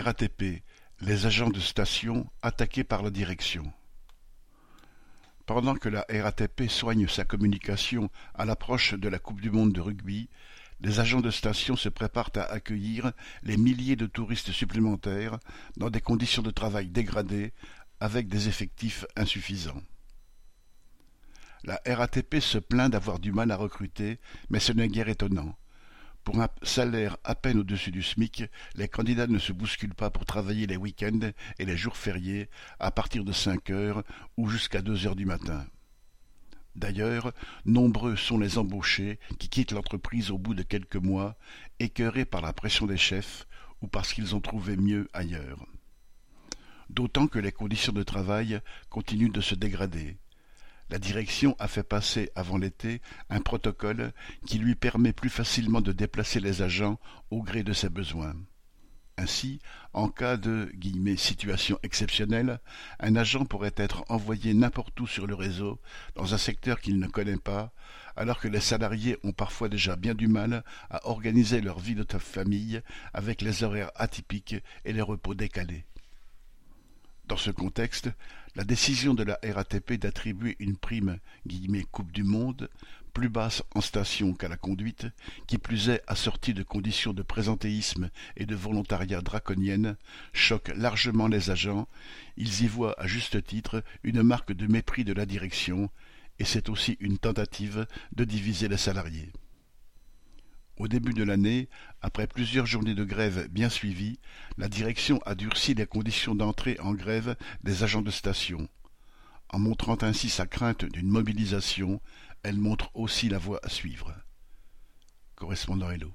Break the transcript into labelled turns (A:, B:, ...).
A: RATP, les agents de station attaqués par la direction. Pendant que la RATP soigne sa communication à l'approche de la Coupe du monde de rugby, les agents de station se préparent à accueillir les milliers de touristes supplémentaires dans des conditions de travail dégradées avec des effectifs insuffisants. La RATP se plaint d'avoir du mal à recruter, mais ce n'est guère étonnant. Pour un salaire à peine au-dessus du SMIC, les candidats ne se bousculent pas pour travailler les week-ends et les jours fériés à partir de cinq heures ou jusqu'à deux heures du matin. D'ailleurs, nombreux sont les embauchés qui quittent l'entreprise au bout de quelques mois, écœurés par la pression des chefs ou parce qu'ils ont trouvé mieux ailleurs. D'autant que les conditions de travail continuent de se dégrader. La direction a fait passer avant l'été un protocole qui lui permet plus facilement de déplacer les agents au gré de ses besoins. Ainsi, en cas de « situation exceptionnelle », un agent pourrait être envoyé n'importe où sur le réseau, dans un secteur qu'il ne connaît pas, alors que les salariés ont parfois déjà bien du mal à organiser leur vie de famille avec les horaires atypiques et les repos décalés. Dans ce contexte, la décision de la RATP d'attribuer une prime « Coupe du Monde » plus basse en station qu'à la conduite, qui plus est assortie de conditions de présentéisme et de volontariat draconiennes, choque largement les agents, ils y voient à juste titre une marque de mépris de la direction, et c'est aussi une tentative de diviser les salariés. Au début de l'année, après plusieurs journées de grève bien suivies, la direction a durci les conditions d'entrée en grève des agents de station. En montrant ainsi sa crainte d'une mobilisation, elle montre aussi la voie à suivre. Correspondant Hello.